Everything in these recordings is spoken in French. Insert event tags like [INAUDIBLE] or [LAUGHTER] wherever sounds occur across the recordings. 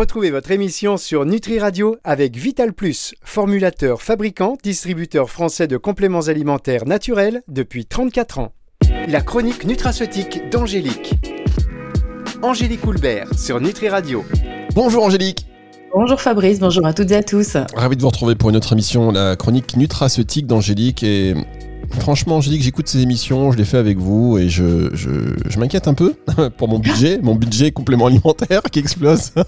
Retrouvez votre émission sur Nutri Radio avec Vital Plus, formulateur, fabricant, distributeur français de compléments alimentaires naturels depuis 34 ans. La chronique nutraceutique d'Angélique. Angélique Houlbert sur Nutri Radio. Bonjour Angélique. Bonjour Fabrice, bonjour à toutes et à tous. Ravi de vous retrouver pour une autre émission, la chronique nutraceutique d'Angélique. Et franchement, Angélique, j'écoute ces émissions, je les fais avec vous et je, je, je m'inquiète un peu [LAUGHS] pour mon budget, mon budget complément alimentaire qui explose. [LAUGHS]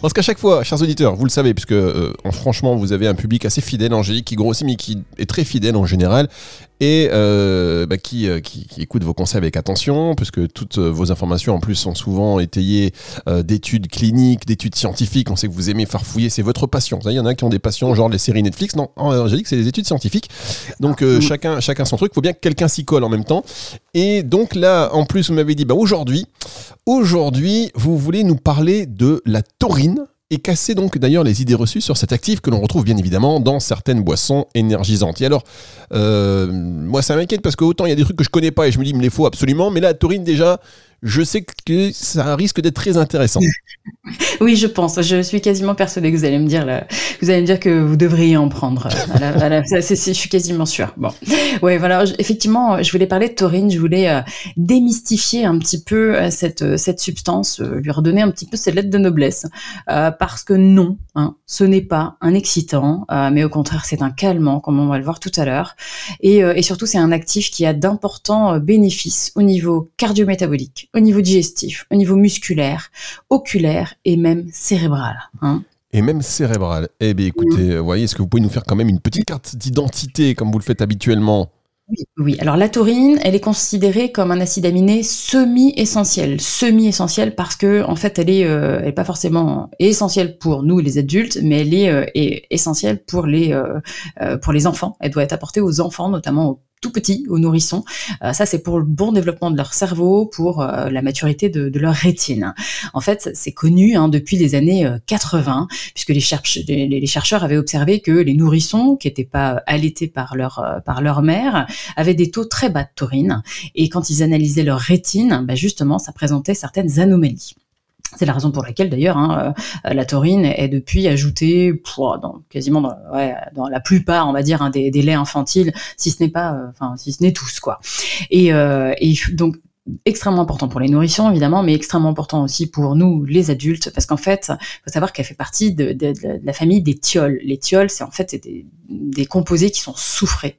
Parce qu'à chaque fois, chers auditeurs, vous le savez, puisque euh, franchement, vous avez un public assez fidèle, Angélique, qui grossit, mais qui est très fidèle en général, et euh, bah, qui, euh, qui, qui, écoute vos conseils avec attention, puisque toutes vos informations en plus sont souvent étayées d'études cliniques, d'études scientifiques. On sait que vous aimez farfouiller, c'est votre passion. Il y en a qui ont des passions, genre les séries Netflix. Non, Angélique, c'est les études scientifiques. Donc chacun, chacun son truc. Il faut bien que quelqu'un s'y colle en même temps. Et donc là, en plus, vous m'avez dit, bah, aujourd'hui, aujourd'hui, vous voulez nous parler de la taurine et casser donc d'ailleurs les idées reçues sur cet actif que l'on retrouve bien évidemment dans certaines boissons énergisantes. Et alors, euh, moi ça m'inquiète parce que autant il y a des trucs que je connais pas et je me dis il me les faut absolument, mais là taurine déjà, je sais que ça risque d'être très intéressant. [LAUGHS] oui, je pense. Je suis quasiment persuadée que vous allez me dire, là, vous allez me dire que vous devriez en prendre. je suis quasiment sûre. Bon, ouais, voilà. Effectivement, je voulais parler de taurine. Je voulais euh, démystifier un petit peu euh, cette euh, cette substance, lui redonner un petit peu cette lettre de noblesse, parce que non, hein, ce n'est pas un excitant, mais au contraire, c'est un calmant, comme on va le voir tout à l'heure, et, et surtout, c'est un actif qui a d'importants bénéfices au niveau cardio-métabolique au niveau digestif, au niveau musculaire, oculaire et même cérébral. Hein. Et même cérébral. Eh bien, écoutez, vous voyez, est-ce que vous pouvez nous faire quand même une petite carte d'identité comme vous le faites habituellement? Oui, alors la taurine, elle est considérée comme un acide aminé semi-essentiel. Semi-essentiel parce que en fait, elle est, euh, elle est pas forcément essentielle pour nous les adultes, mais elle est, euh, essentielle pour les euh, pour les enfants. Elle doit être apportée aux enfants, notamment aux tout petits, aux nourrissons. Euh, ça, c'est pour le bon développement de leur cerveau, pour euh, la maturité de, leur rétine. En fait, c'est connu hein, depuis les années 80, euh, puisque les, chercheurs avaient observé que les nourrissons, qui n'étaient pas allaités par leur, par leur mère, avaient des taux très bas de taurine. Et quand ils analysaient leur rétine, bah justement, ça présentait certaines anomalies. C'est la raison pour laquelle d'ailleurs hein, euh, la taurine est depuis ajoutée dans, quasiment dans, ouais, dans, la plupart, on va dire, hein, des, des, laits infantiles, si ce n'est pas, euh, enfin si ce n'est tous quoi. Et, euh, et donc extrêmement important pour les nourrissons évidemment, mais extrêmement important aussi pour nous les adultes, parce qu'en fait, faut savoir qu'elle fait partie de, la famille des thiols. Les thiols, c'est en fait des, composés qui sont soufrés,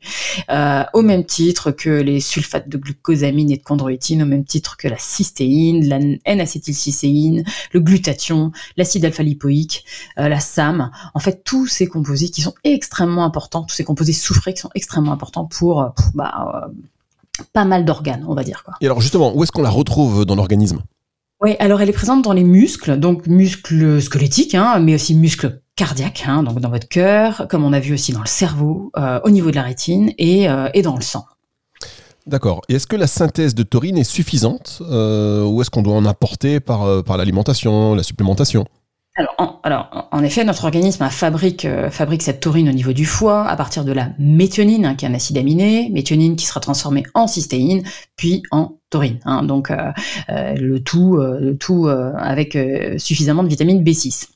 euh, au même titre que les sulfates de glucosamine et de chondroïtine, au même titre que la cystéine, la N-acétylcystéine, le glutathion, l'acide alpha-lipoïque, euh, la SAM. En fait, tous ces composés qui sont extrêmement importants, tous ces composés soufrés qui sont extrêmement importants pour, pour bah, euh, pas mal d'organes, on va dire. Quoi. Et alors justement, où est-ce qu'on la retrouve dans l'organisme? Oui, alors elle est présente dans les muscles, donc muscles squelettiques, hein, mais aussi muscles cardiaques, hein, donc dans votre cœur, comme on a vu aussi dans le cerveau, euh, au niveau de la rétine et, euh, et dans le sang. D'accord. Et est-ce que la synthèse de taurine est suffisante? Euh, ou est-ce qu'on doit en apporter par, par l'alimentation, la supplémentation? Alors en, effet, notre organisme fabrique, euh, fabrique cette taurine au niveau du foie à partir de la méthionine, hein, qui est un acide aminé, méthionine qui sera transformée en cystéine, puis en taurine. Hein, donc euh, euh, le tout, le tout avec suffisamment de vitamine B6.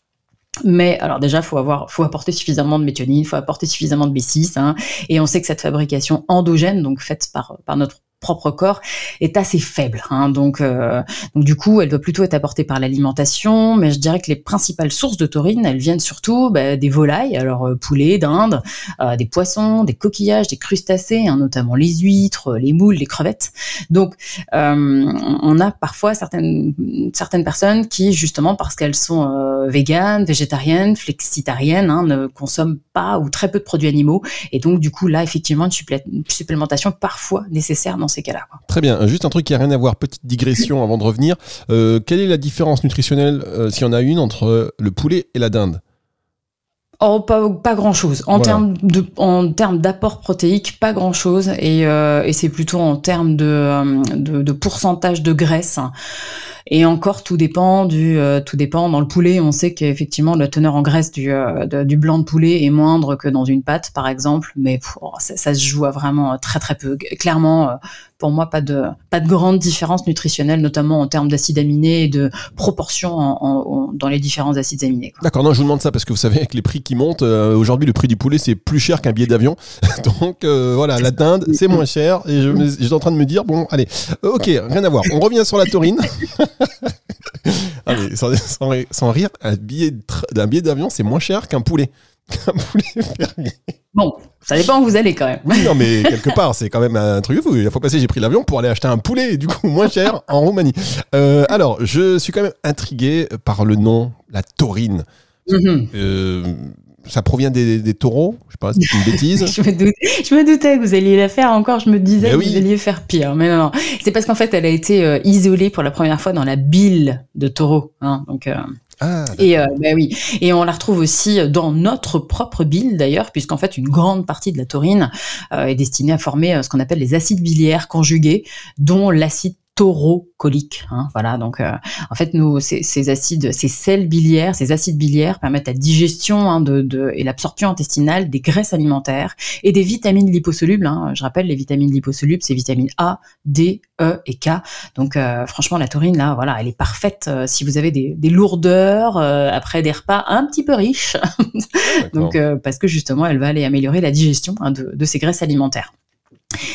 Mais alors déjà, faut avoir, faut apporter suffisamment de méthionine, faut apporter suffisamment de B6, hein, et on sait que cette fabrication endogène, donc faite par par notre propre corps est assez faible. Hein. donc, euh, donc du coup, elle doit plutôt être apportée par l'alimentation. Mais je dirais que les principales sources de taurine, elles viennent surtout bah, des volailles, alors euh, poulet, dinde, euh, des poissons, des coquillages, des crustacés, hein, notamment les huîtres, les moules, les crevettes. Donc, on a parfois certaines certaines personnes qui, justement, parce qu'elles sont véganes, végétariennes, flexitariennes, hein, ne consomment pas ou très peu de produits animaux. Et donc, du coup, là, effectivement, une, supplémentation parfois nécessaire ces cas-là. Très bien. Juste un truc qui n'a rien à voir, petite digression avant de revenir. Euh, quelle est la différence nutritionnelle, euh, s'il y en a une, entre le poulet et la dinde? Oh, pas, pas grand chose. En termes d'apport protéique, pas grand chose. Et, euh, et c'est plutôt en termes de, de, de, pourcentage de graisse Et encore, tout dépend du, tout dépend. Dans le poulet, on sait qu'effectivement la teneur en graisse du, du blanc de poulet est moindre que dans une pâte, par exemple. Mais ça, ça, se joue à vraiment très très peu. Clairement, pour moi pas de pas de grande différence nutritionnelle, notamment en termes d'acides aminés et de proportion en, dans les différents acides aminés. D'accord, non, je vous demande ça parce que vous savez avec les prix qui montent, euh, aujourd'hui le prix du poulet c'est plus cher qu'un billet d'avion, [LAUGHS] donc euh, voilà la dinde c'est moins cher et je, suis en train de me dire bon allez, euh, ok rien à voir, on revient sur la taurine. [LAUGHS] allez, sans, sans, rire, un billet d'un billet d'avion c'est moins cher qu'un poulet. [LAUGHS] Bon, ça dépend où vous allez quand même. non, mais quelque part, c'est quand même un truc fou. Il faut passer, j'ai pris l'avion pour aller acheter un poulet, du coup, moins cher en Roumanie. Euh, alors, je suis quand même intrigué par le nom, la taurine. Mhm. Euh, ça provient des, taureaux Je sais pas, c'est une bêtise. [LAUGHS] je, me doutais, que vous alliez la faire encore. Je me disais que vous alliez faire pire. Mais non, non. C'est parce qu'en fait, elle a été euh, isolée pour la première fois dans la bile de taureau. Hein, donc, ah, et euh, bah oui, et on la retrouve aussi dans notre propre bile d'ailleurs, puisqu'en fait une grande partie de la taurine euh, est destinée à former euh, ce qu'on appelle les acides biliaires conjugués, dont l'acide taurocolique. Hein, voilà, donc euh, en fait, nous, ces, acides, ces sels biliaires, ces acides biliaires permettent la digestion hein, de, de, et l'absorption intestinale des graisses alimentaires et des vitamines liposolubles. Hein. Je rappelle, les vitamines liposolubles, c'est vitamines A, D, E et K. Donc euh, franchement, la taurine, là, voilà, elle est parfaite euh, si vous avez des, des lourdeurs après des repas un petit peu riches. [LAUGHS] donc parce que justement, elle va aller améliorer la digestion hein, de, de ces graisses alimentaires.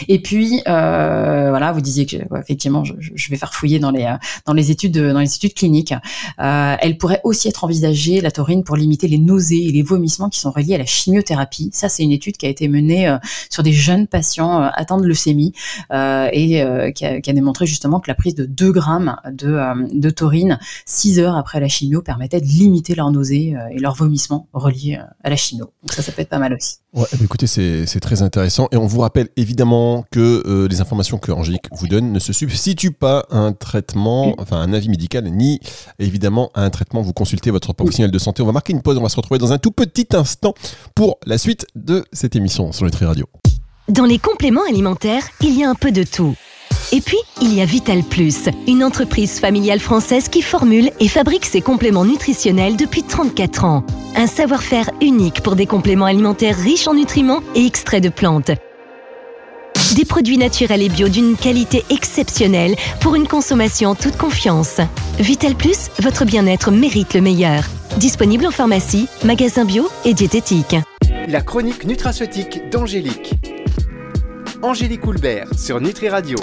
Et puis euh, voilà, vous disiez que effectivement, je, vais faire fouiller dans les euh, dans les études dans les études cliniques. Euh, elle pourrait aussi être envisagée la taurine pour limiter les nausées et les vomissements qui sont reliés à la chimiothérapie. Ça, c'est une étude qui a été menée euh, sur des jeunes patients euh, atteints de leucémie et qui a, qui, a, démontré justement que la prise de 2 grammes de, de taurine 6 heures après la chimio permettait de limiter leurs nausées et leurs vomissements reliés à la chimio. Donc ça, ça peut être pas mal aussi. Ouais, écoutez, c'est très intéressant et on vous rappelle évidemment que euh, les informations que Angélique vous donne ne se substituent pas à un traitement, enfin un avis médical, ni évidemment à un traitement. Vous consultez votre professionnel de santé. On va marquer une pause, on va se retrouver dans un tout petit instant pour la suite de cette émission sur Nutri Radio. Dans les compléments alimentaires, il y a un peu de tout. Et puis, il y a Vital Plus, une entreprise familiale française qui formule et fabrique ses compléments nutritionnels depuis 34 ans. Un savoir-faire unique pour des compléments alimentaires riches en nutriments et extraits de plantes des produits naturels et bio d'une qualité exceptionnelle pour une consommation en toute confiance. Vital Plus, votre bien-être mérite le meilleur. Disponible en pharmacie, magasin bio et diététique. La chronique nutraceutique d'Angélique. Angélique Coulbert sur Nutri Radio.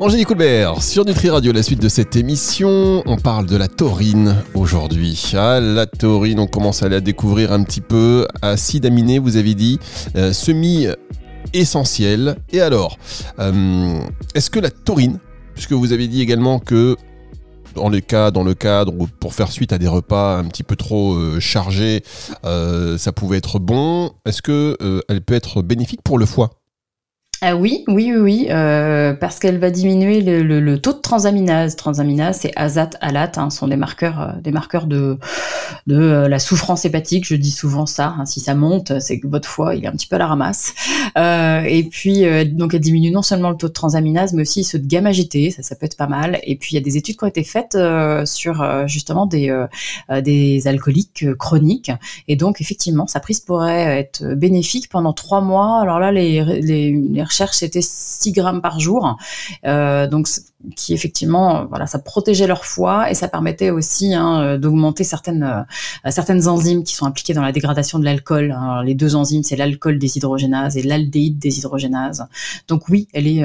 Angélique Coulbert sur Nutri Radio, la suite de cette émission. On parle de la taurine aujourd'hui. Ah, la taurine, on commence à la découvrir un petit peu. Acide aminé, vous avez dit, euh, semi essentiel. Et alors, euh, est-ce que la taurine, puisque vous avez dit également que dans, les cas, dans le cadre ou pour faire suite à des repas un petit peu trop euh, chargés, euh, ça pouvait être bon, est-ce que elle peut être bénéfique pour le foie? Ah oui, oui, oui, oui euh, parce qu'elle va diminuer le, taux de transaminase. Transaminase, c'est azat, alat, hein, sont des marqueurs, euh, des marqueurs de, euh, la souffrance hépatique. Je dis souvent ça. Hein, si ça monte, c'est que votre foie il est un petit peu à la ramasse. Et puis donc elle diminue non seulement le taux de transaminase, mais aussi ceux de gamma GT. Ça, ça peut être pas mal. Et puis il y a des études qui ont été faites sur justement des des alcooliques chroniques. Et donc effectivement, sa prise pourrait être bénéfique pendant trois mois. Alors là, les, les, les recherche, c'était 6 grammes par jour. Euh, donc, qui effectivement, voilà, ça protégeait leur foie et ça permettait aussi hein, euh, d'augmenter certaines, euh, certaines enzymes qui sont impliquées dans la dégradation de l'alcool. Hein. Les deux enzymes, c'est l'alcool déshydrogénase et l'aldéhyde déshydrogénase. Donc oui, elle est,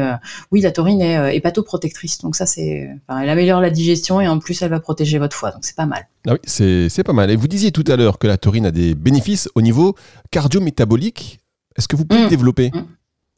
oui, la taurine est hépatoprotectrice. Donc ça, c'est, elle améliore la digestion et en plus, elle va protéger votre foie. Donc c'est pas mal. Ah oui, c'est pas mal. Et vous disiez tout à l'heure que la taurine a des bénéfices au niveau cardio-métabolique. Est-ce que vous pouvez mmh. développer? Mmh.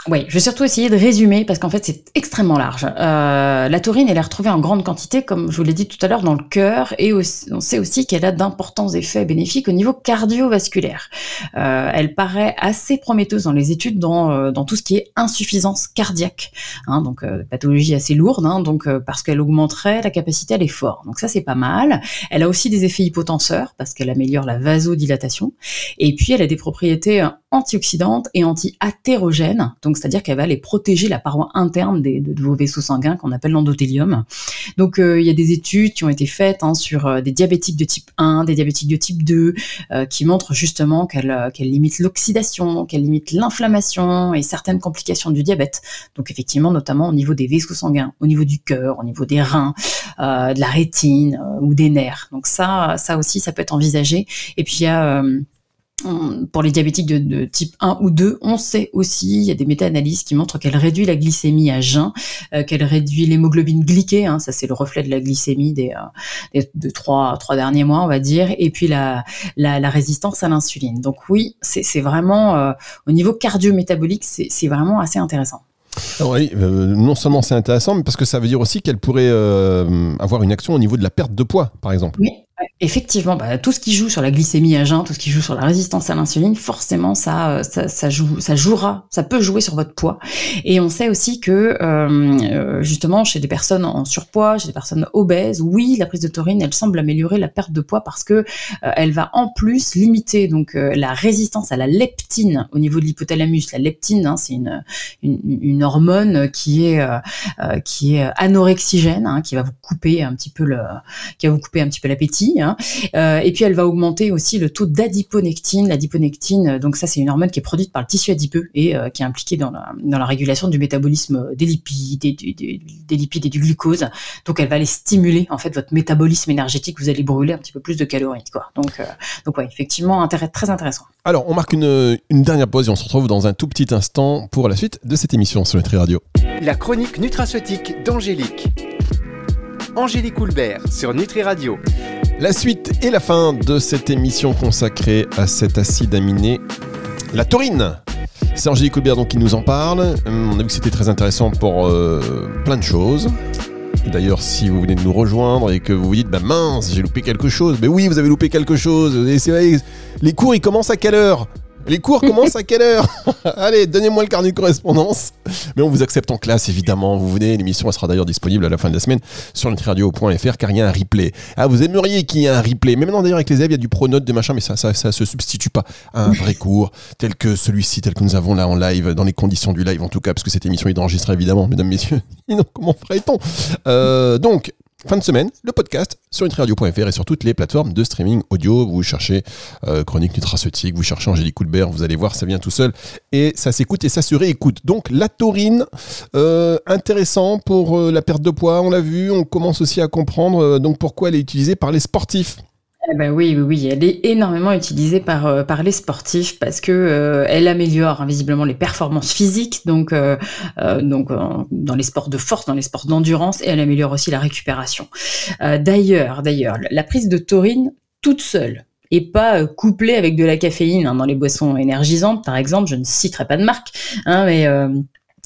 Oui, je vais surtout essayer de résumer parce qu'en fait c'est extrêmement large. Euh, la taurine, elle est retrouvée en grande quantité, comme je vous l'ai dit tout à l'heure, dans le cœur et on sait aussi qu'elle a d'importants effets bénéfiques au niveau cardiovasculaire. Euh, elle paraît assez prometteuse dans les études dans, euh, dans tout ce qui est insuffisance cardiaque, hein, donc pathologie assez lourde, hein, donc parce qu'elle augmenterait la capacité à l'effort. Donc ça c'est pas mal. Elle a aussi des effets hypotenseurs parce qu'elle améliore la vasodilatation et puis elle a des propriétés antioxydante et anti-athérogène, donc c'est-à-dire qu'elle va aller protéger la paroi interne des, de, vos vaisseaux sanguins qu'on appelle l'endothélium. Donc il y a des études qui ont été faites hein, sur des diabétiques de type 1, des diabétiques de type 2, qui montrent justement qu'elle qu'elle limite l'oxydation, qu'elle limite l'inflammation et certaines complications du diabète. Donc effectivement, notamment au niveau des vaisseaux sanguins, au niveau du cœur, au niveau des reins, euh, de la rétine euh, ou des nerfs. Donc ça, ça aussi, ça peut être envisagé. Et puis il y a euh, pour les diabétiques de, type 1 ou 2, on sait aussi, il y a des méta-analyses qui montrent qu'elle réduit la glycémie à jeun, qu'elle réduit l'hémoglobine glyquée, hein, ça c'est le reflet de la glycémie des, des trois, trois derniers mois, on va dire, et puis la, la, résistance à l'insuline. Donc oui, c'est vraiment, au niveau cardio-métabolique, c'est vraiment assez intéressant. Oui, euh, non seulement c'est intéressant, mais parce que ça veut dire aussi qu'elle pourrait euh, avoir une action au niveau de la perte de poids, par exemple. Oui, Effectivement, bah, tout ce qui joue sur la glycémie à jeun, tout ce qui joue sur la résistance à l'insuline, forcément, ça, euh, ça, ça, joue, ça jouera, ça peut jouer sur votre poids. Et on sait aussi que, euh, justement, chez des personnes en surpoids, chez des personnes obèses, oui, la prise de taurine, elle semble améliorer la perte de poids parce que euh, elle va en plus limiter donc la résistance à la leptine au niveau de l'hypothalamus. La leptine, hein, c'est une, hormone qui est qui est anorexigène, hein, qui va vous couper un petit peu le, qui va vous couper un petit peu l'appétit Hein. Euh, et puis elle va augmenter aussi le taux d'adiponectine. L'adiponectine, donc ça c'est une hormone qui est produite par le tissu adipeux et euh, qui est impliquée dans la, dans la régulation du métabolisme des lipides, et du, des lipides et du glucose. Donc elle va aller stimuler en fait votre métabolisme énergétique. Vous allez brûler un petit peu plus de calories. Quoi. Donc, euh, donc ouais, effectivement, intérêt, très intéressant. Alors on marque une, une dernière pause et on se retrouve dans un tout petit instant pour la suite de cette émission sur Nutri Radio. La chronique nutraceutique d'Angélique. Angélique Houlbert sur Nutri Radio. La suite et la fin de cette émission consacrée à cet acide aminé, la taurine. C'est Angélique Houlbert donc qui nous en parle. Hum, on a vu que c'était très intéressant pour euh, plein de choses. D'ailleurs, si vous venez de nous rejoindre et que vous vous dites, bah mince, j'ai loupé quelque chose, mais oui, vous avez loupé quelque chose. Les cours, ils commencent à quelle heure? Les cours commencent à quelle heure [LAUGHS] Allez, donnez-moi le carnet de correspondance. Mais on vous accepte en classe, évidemment. Vous venez, l'émission sera d'ailleurs disponible à la fin de la semaine sur nutriradio.fr car il y a un replay. Ah, vous aimeriez qu'il y ait un replay. Mais maintenant, d'ailleurs, avec les élèves, il y a du pronote, des machins, mais ça, ça, ça se substitue pas à un vrai cours tel que celui-ci, tel que nous avons là en live, dans les conditions du live en tout cas, parce que cette émission est enregistrée évidemment, mesdames, messieurs. [LAUGHS] comment ferait-on? Euh, Donc, fin de semaine, le podcast sur nutriradio.fr et sur toutes les plateformes de streaming audio. Vous cherchez euh, Chronique Nutraceutique, vous cherchez Angélique Coulbert, vous allez voir, ça vient tout seul et ça s'écoute et ça se réécoute. Donc la taurine, euh, intéressant pour euh, la perte de poids, on l'a vu, on commence aussi à comprendre donc pourquoi elle est utilisée par les sportifs. Eh ben oui, oui, oui, elle est énormément utilisée par, euh, par les sportifs parce que euh, elle améliore visiblement les performances physiques, donc, euh, donc dans les sports de force, dans les sports d'endurance, et elle améliore aussi la récupération. d'ailleurs, d'ailleurs, la prise de taurine toute seule et pas couplée avec de la caféine hein, dans les boissons énergisantes, par exemple, je ne citerai pas de marque, hein, mais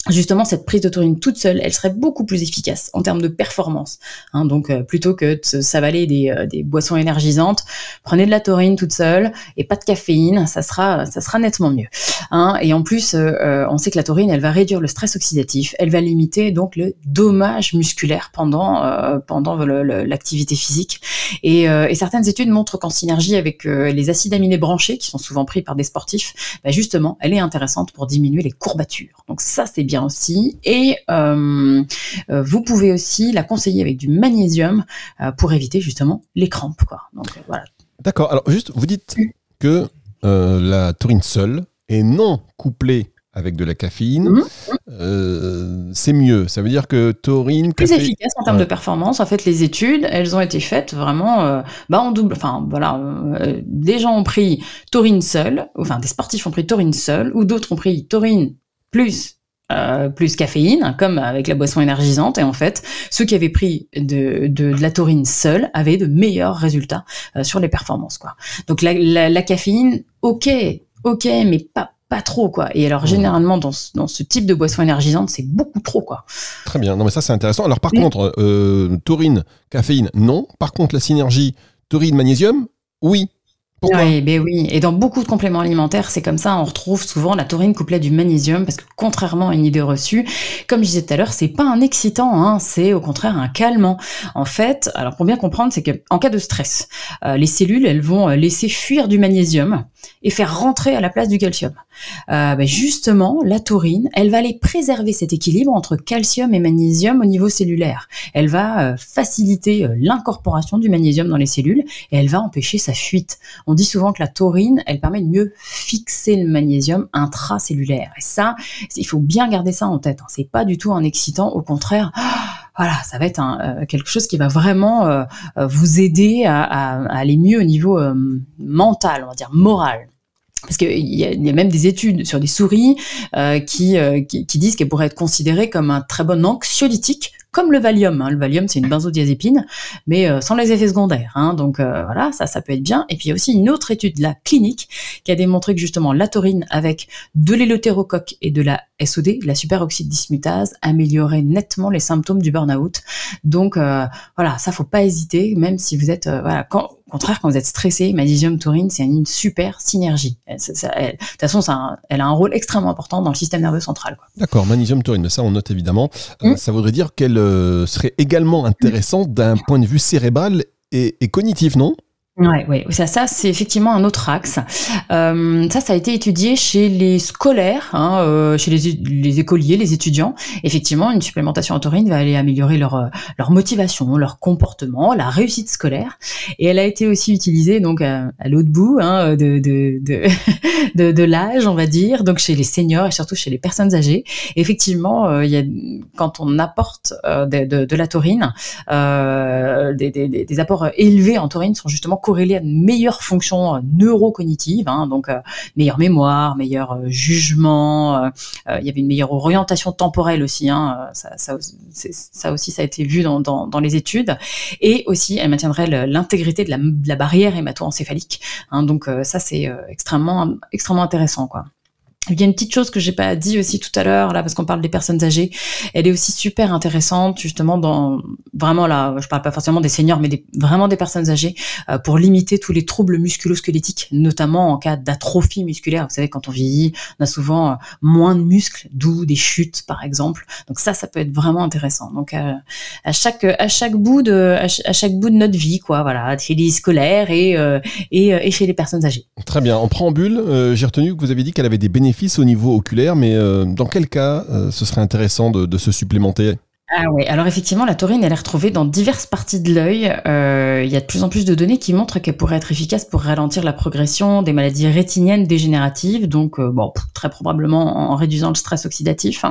justement cette prise de taurine toute seule, elle serait beaucoup plus efficace en termes de performance. Hein, donc euh, plutôt que de s'avaler des, euh, des, boissons énergisantes, prenez de la taurine toute seule et pas de caféine, ça sera ça sera nettement mieux. Hein, et en plus, euh, on sait que la taurine, elle va réduire le stress oxydatif, elle va limiter donc le dommage musculaire pendant pendant l'activité physique. Et, et, certaines études montrent qu'en synergie avec les acides aminés branchés qui sont souvent pris par des sportifs, bah justement, elle est intéressante pour diminuer les courbatures. Donc ça c'est bien aussi. Et euh, euh, vous pouvez aussi la conseiller avec du magnésium euh, pour éviter justement les crampes. Quoi. Donc voilà. D'accord. Alors juste, vous dites que la taurine seule et non couplée avec de la caféine, mmh. c'est mieux. Ça veut dire que taurine... Plus efficace en termes de performance. En fait, les études, elles ont été faites vraiment bah, en double. Enfin, voilà, des gens ont pris taurine seule, enfin, des sportifs ont pris taurine seule, ou d'autres ont pris taurine plus euh, plus caféine, comme avec la boisson énergisante. Et en fait, ceux qui avaient pris de, de, la taurine seule avaient de meilleurs résultats euh, sur les performances. Quoi. Donc la, la, caféine, ok, ok, mais pas pas trop quoi. Et alors mmh. généralement dans ce, dans ce type de boisson énergisante, c'est beaucoup trop quoi. Très bien. Non mais ça c'est intéressant. Alors par contre, euh, taurine, caféine, non. Par contre la synergie taurine magnésium, oui. Oui, ben oui. Et dans beaucoup de compléments alimentaires, c'est comme ça. On retrouve souvent la taurine couplée du magnésium parce que contrairement à une idée reçue, comme je disais tout à l'heure, c'est pas un excitant, hein, c'est au contraire un calmant. En fait, alors pour bien comprendre, c'est que en cas de stress, euh, les cellules elles vont euh, laisser fuir du magnésium et faire rentrer à la place du calcium. Euh, ben justement, la taurine, elle va aller préserver cet équilibre entre calcium et magnésium au niveau cellulaire. Elle va euh, faciliter euh, l'incorporation du magnésium dans les cellules et elle va empêcher sa fuite. On dit souvent que la taurine, elle permet de mieux fixer le magnésium intracellulaire. Et ça, il faut bien garder ça en tête. Hein. C'est pas du tout un excitant, au contraire. voilà, ça va être un, quelque chose qui va vraiment vous aider à, aller mieux au niveau mental, on va dire moral parce qu'il y, a même des études sur des souris euh, qui, euh, qui, qui, disent qu'elles pourraient être considérées comme un très bon anxiolytique comme le Valium. Hein. Le Valium, c'est une benzodiazépine, mais euh, sans les effets secondaires. Hein. Donc voilà, ça, ça peut être bien. Et puis il y a aussi une autre étude, la clinique, qui a démontré que justement la taurine avec de l'éleutérocoque et de la SOD, la superoxyde dismutase, améliorait nettement les symptômes du burn-out. Donc voilà, ça faut pas hésiter, même si vous êtes voilà, quand, contraire, quand vous êtes stressé, magnésium taurine, c'est une super synergie. de toute façon, ça, elle a un rôle extrêmement important dans le système nerveux central. D'accord, magnésium taurine, ça on note évidemment. Mmh. Ça voudrait dire qu'elle euh, serait également intéressant d'un point de vue cérébral et, et cognitif, non? Ouais, ouais, ça, ça c'est effectivement un autre axe. Euh, ça, ça a été étudié chez les scolaires, hein, euh, chez les, les, écoliers, les étudiants. Effectivement, une supplémentation en taurine va aller améliorer leur euh, leur motivation, leur comportement, la réussite scolaire. Et elle a été aussi utilisée donc à, l'autre bout hein, de de [LAUGHS] de, de, l'âge, on va dire, donc chez les seniors et surtout chez les personnes âgées. Effectivement, euh, y a quand on apporte euh, de, de, de, la taurine, des, des, des apports élevés en taurine sont justement corrélé à une meilleure fonction euh, neurocognitive, hein, donc euh, meilleure mémoire, meilleur euh, jugement. il y avait une meilleure orientation temporelle aussi. Hein, ça, aussi, ça a été vu dans, les études. Et aussi, elle maintiendrait l'intégrité de la, de la barrière hémato-encéphalique. Hein, donc ça, c'est extrêmement extrêmement intéressant, quoi. Il y a une petite chose que j'ai pas dit aussi tout à l'heure là parce qu'on parle des personnes âgées. Elle est aussi super intéressante justement dans vraiment là, je parle pas forcément des seniors mais vraiment des personnes âgées euh, pour limiter tous les troubles musculo-squelettiques, notamment en cas d'atrophie musculaire. Vous savez quand on vieillit, on a souvent euh, moins de muscles, d'où des chutes par exemple. Donc ça, ça peut être vraiment intéressant. Donc euh, à chaque à chaque bout de à, chaque bout de notre vie quoi, voilà, chez les scolaires et et, et chez les personnes âgées. Très bien. En préambule, j'ai retenu que vous avez dit qu'elle avait des bénéfices au niveau oculaire, mais euh, dans quel cas euh, ce serait intéressant de se supplémenter? Ah oui, alors effectivement, la taurine, elle est retrouvée dans diverses parties de l'œil. Euh, il y a de plus en plus de données qui montrent qu'elle pourrait être efficace pour ralentir la progression des maladies rétiniennes dégénératives, donc euh, bon, très probablement en réduisant le stress oxydatif.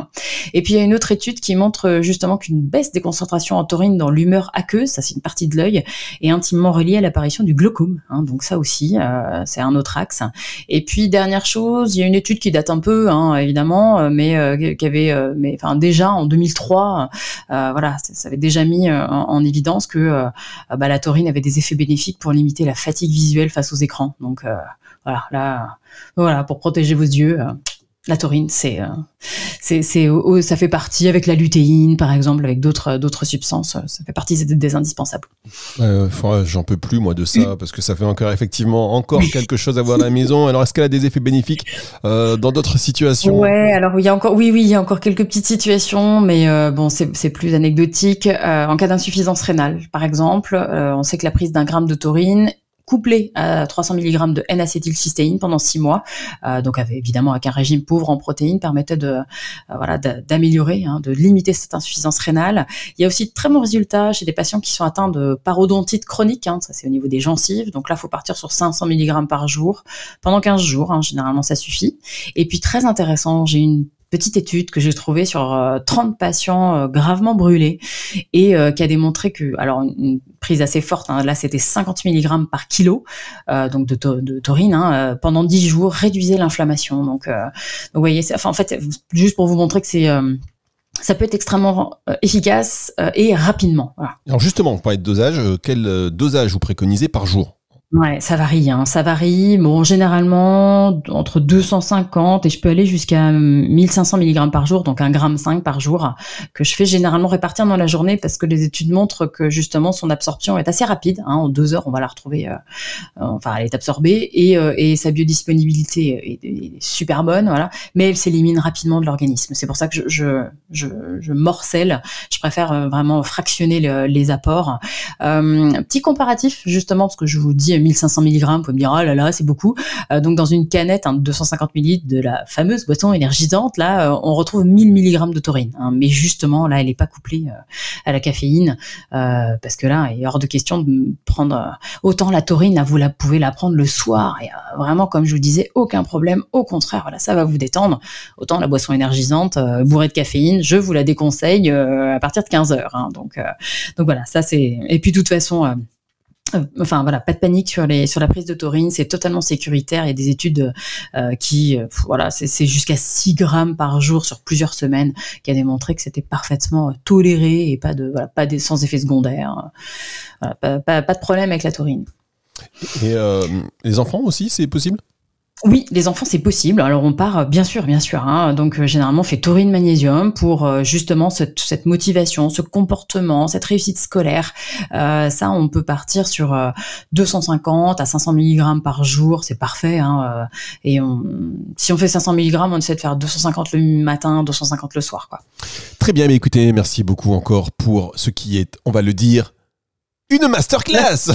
Et puis il y a une autre étude qui montre euh, justement qu'une baisse des concentrations en taurine dans l'humeur aqueuse, ça c'est une partie de l'œil, est intimement reliée à l'apparition du glaucome. Hein, donc ça aussi, euh, c'est un autre axe. Et puis dernière chose, il y a une étude qui date un peu, hein, évidemment, mais qui avait, mais enfin déjà en 2003 euh, voilà, ça, avait déjà mis euh, en, évidence que euh, bah, la taurine avait des effets bénéfiques pour limiter la fatigue visuelle face aux écrans. Donc voilà, là, voilà, pour protéger vos yeux la taurine, c'est, euh, c'est, c'est, ça fait partie avec la lutéine, par exemple, avec d'autres, d'autres substances. Ça fait partie des, indispensables. Euh, j'en peux plus moi de ça parce que ça fait encore effectivement encore quelque chose à voir à la maison. Alors, est-ce qu'elle a des effets bénéfiques euh, dans d'autres situations? Ouais, alors il y a encore, oui, oui, il y a encore quelques petites situations, mais euh, bon, c'est, c'est plus anecdotique. Euh, en cas d'insuffisance rénale, par exemple, on sait que la prise d'un gramme de taurine couplé à 300 mg de N-acétylcystéine pendant 6 mois, euh, donc évidemment avec un régime pauvre en protéines, permettait de euh, voilà d'améliorer, hein, de limiter cette insuffisance rénale. Il y a aussi de très bons résultats chez des patients qui sont atteints de parodontite chronique, hein, ça c'est au niveau des gencives, donc là faut partir sur 500 mg par jour pendant 15 jours, hein, généralement ça suffit. Et puis très intéressant, j'ai une petite étude que j'ai trouvée sur 30 euh, patients euh, gravement brûlés et euh, qui a démontré que, alors une prise assez forte, hein, là c'était 50 mg par kilo, donc de, taurine, hein, pendant 10 jours réduisait l'inflammation. Donc, vous voyez, en fait, juste pour vous montrer que c'est ça peut être extrêmement efficace et rapidement. Alors justement, pour être de dosage, quel dosage vous préconisez par jour? Ouais, ça varie, hein. ça varie. Bon, généralement entre 250 et je peux aller jusqu'à 1500 mg par jour, donc un gramme 5 par jour, que je fais généralement répartir dans la journée parce que les études montrent que justement son absorption est assez rapide. Hein. En deux heures, on va la retrouver, euh, enfin, elle est absorbée et, euh, sa biodisponibilité est, super bonne, voilà. Mais elle s'élimine rapidement de l'organisme. C'est pour ça que je, morcelle. Je préfère euh, vraiment fractionner les apports. petit comparatif justement parce que je vous dis 1500 mg, vous pouvez me dire, oh là là, c'est beaucoup. donc dans une canette, hein, 250 ml de la fameuse boisson énergisante, là, on retrouve 1000 mg de taurine. Hein. mais justement, là, elle n'est pas couplée à la caféine, parce que là, il est hors de question de prendre autant la taurine, là, vous la pouvez la prendre le soir, et vraiment, comme je vous disais, aucun problème. Au contraire, ça va vous détendre. Autant la boisson énergisante, bourrée de caféine, je vous la déconseille à partir de 15 heures. Hein. donc, donc voilà, ça c'est. Et puis de toute façon. Euh, euh, enfin voilà, pas de panique sur les sur la prise de taurine, c'est totalement sécuritaire. Il y a des études euh, qui voilà, c'est jusqu'à 6 grammes par jour sur plusieurs semaines qui a démontré que c'était parfaitement toléré et pas de pas sans effet secondaire. pas, pas, de problème avec la taurine. Et les enfants aussi, c'est possible? Oui, les enfants, c'est possible. Alors on part, bien sûr, bien sûr. Hein. donc euh, généralement, on fait taurine magnésium pour euh, justement cette, cette, motivation, ce comportement, cette réussite scolaire. Euh, ça, on peut partir sur 250 à 500 mg par jour, c'est parfait. Hein, et on, si on fait 500 mg, on essaie de faire 250 le matin, 250 le soir. Quoi. Très bien, mais écoutez, merci beaucoup encore pour ce qui est, on va le dire, une masterclass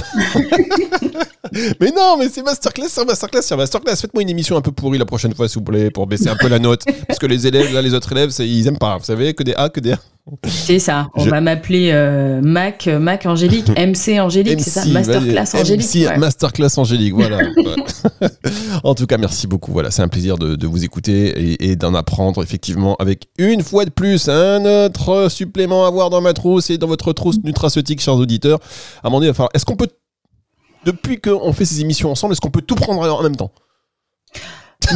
[LAUGHS] Mais non, mais c'est masterclass sur masterclass sur masterclass. Faites-moi une émission un peu pourrie la prochaine fois, s'il vous plaît, pour baisser un peu la note. Parce que les élèves, là, les autres élèves, ils aiment pas. Vous savez, que des A, que des A. C'est ça. On va m'appeler euh, Mac, Mac Angélique, [LAUGHS] MC Angélique, c'est ça? Masterclass Angélique. MC Masterclass Angélique, voilà. [LAUGHS] [LAUGHS] en tout cas, merci beaucoup. Voilà, c'est un plaisir de, vous écouter et, d'en apprendre effectivement avec une fois de plus un autre supplément à voir dans ma trousse et dans votre trousse nutraceutique, chers auditeurs. À un moment donné, est-ce qu'on peut depuis qu'on fait ces émissions ensemble, est-ce qu'on peut tout prendre en même temps?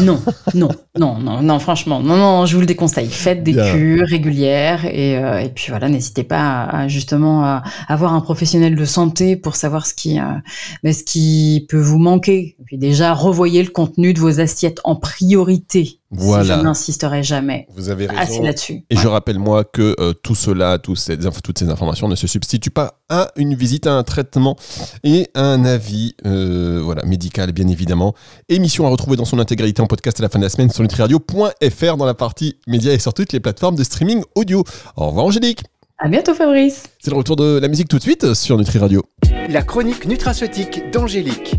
Non, non, non, non, non, franchement, non, non, je vous le déconseille. Faites des cures régulières et, euh, et puis voilà, n'hésitez pas à, justement à avoir un professionnel de santé pour savoir ce qui, euh, ce qui peut vous manquer. Et puis déjà, revoyez le contenu de vos assiettes en priorité. Voilà. je n'insisterai jamais. Vous avez raison. là-dessus. Et je rappelle moi que euh, tout cela, toutes ces, toutes ces informations ne se substituent pas à une visite, à un traitement et un avis euh, voilà, médical, bien évidemment. Émission à retrouver dans son intégralité en podcast à la fin de la semaine sur nutriradio.fr dans la partie médias et sur toutes les plateformes de streaming audio. Au revoir Angélique. À bientôt Fabrice. C'est le retour de la musique tout de suite sur Nutri Radio. La chronique nutraceutique d'Angélique.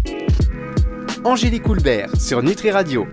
Angélique Houlbert sur Nutri Radio.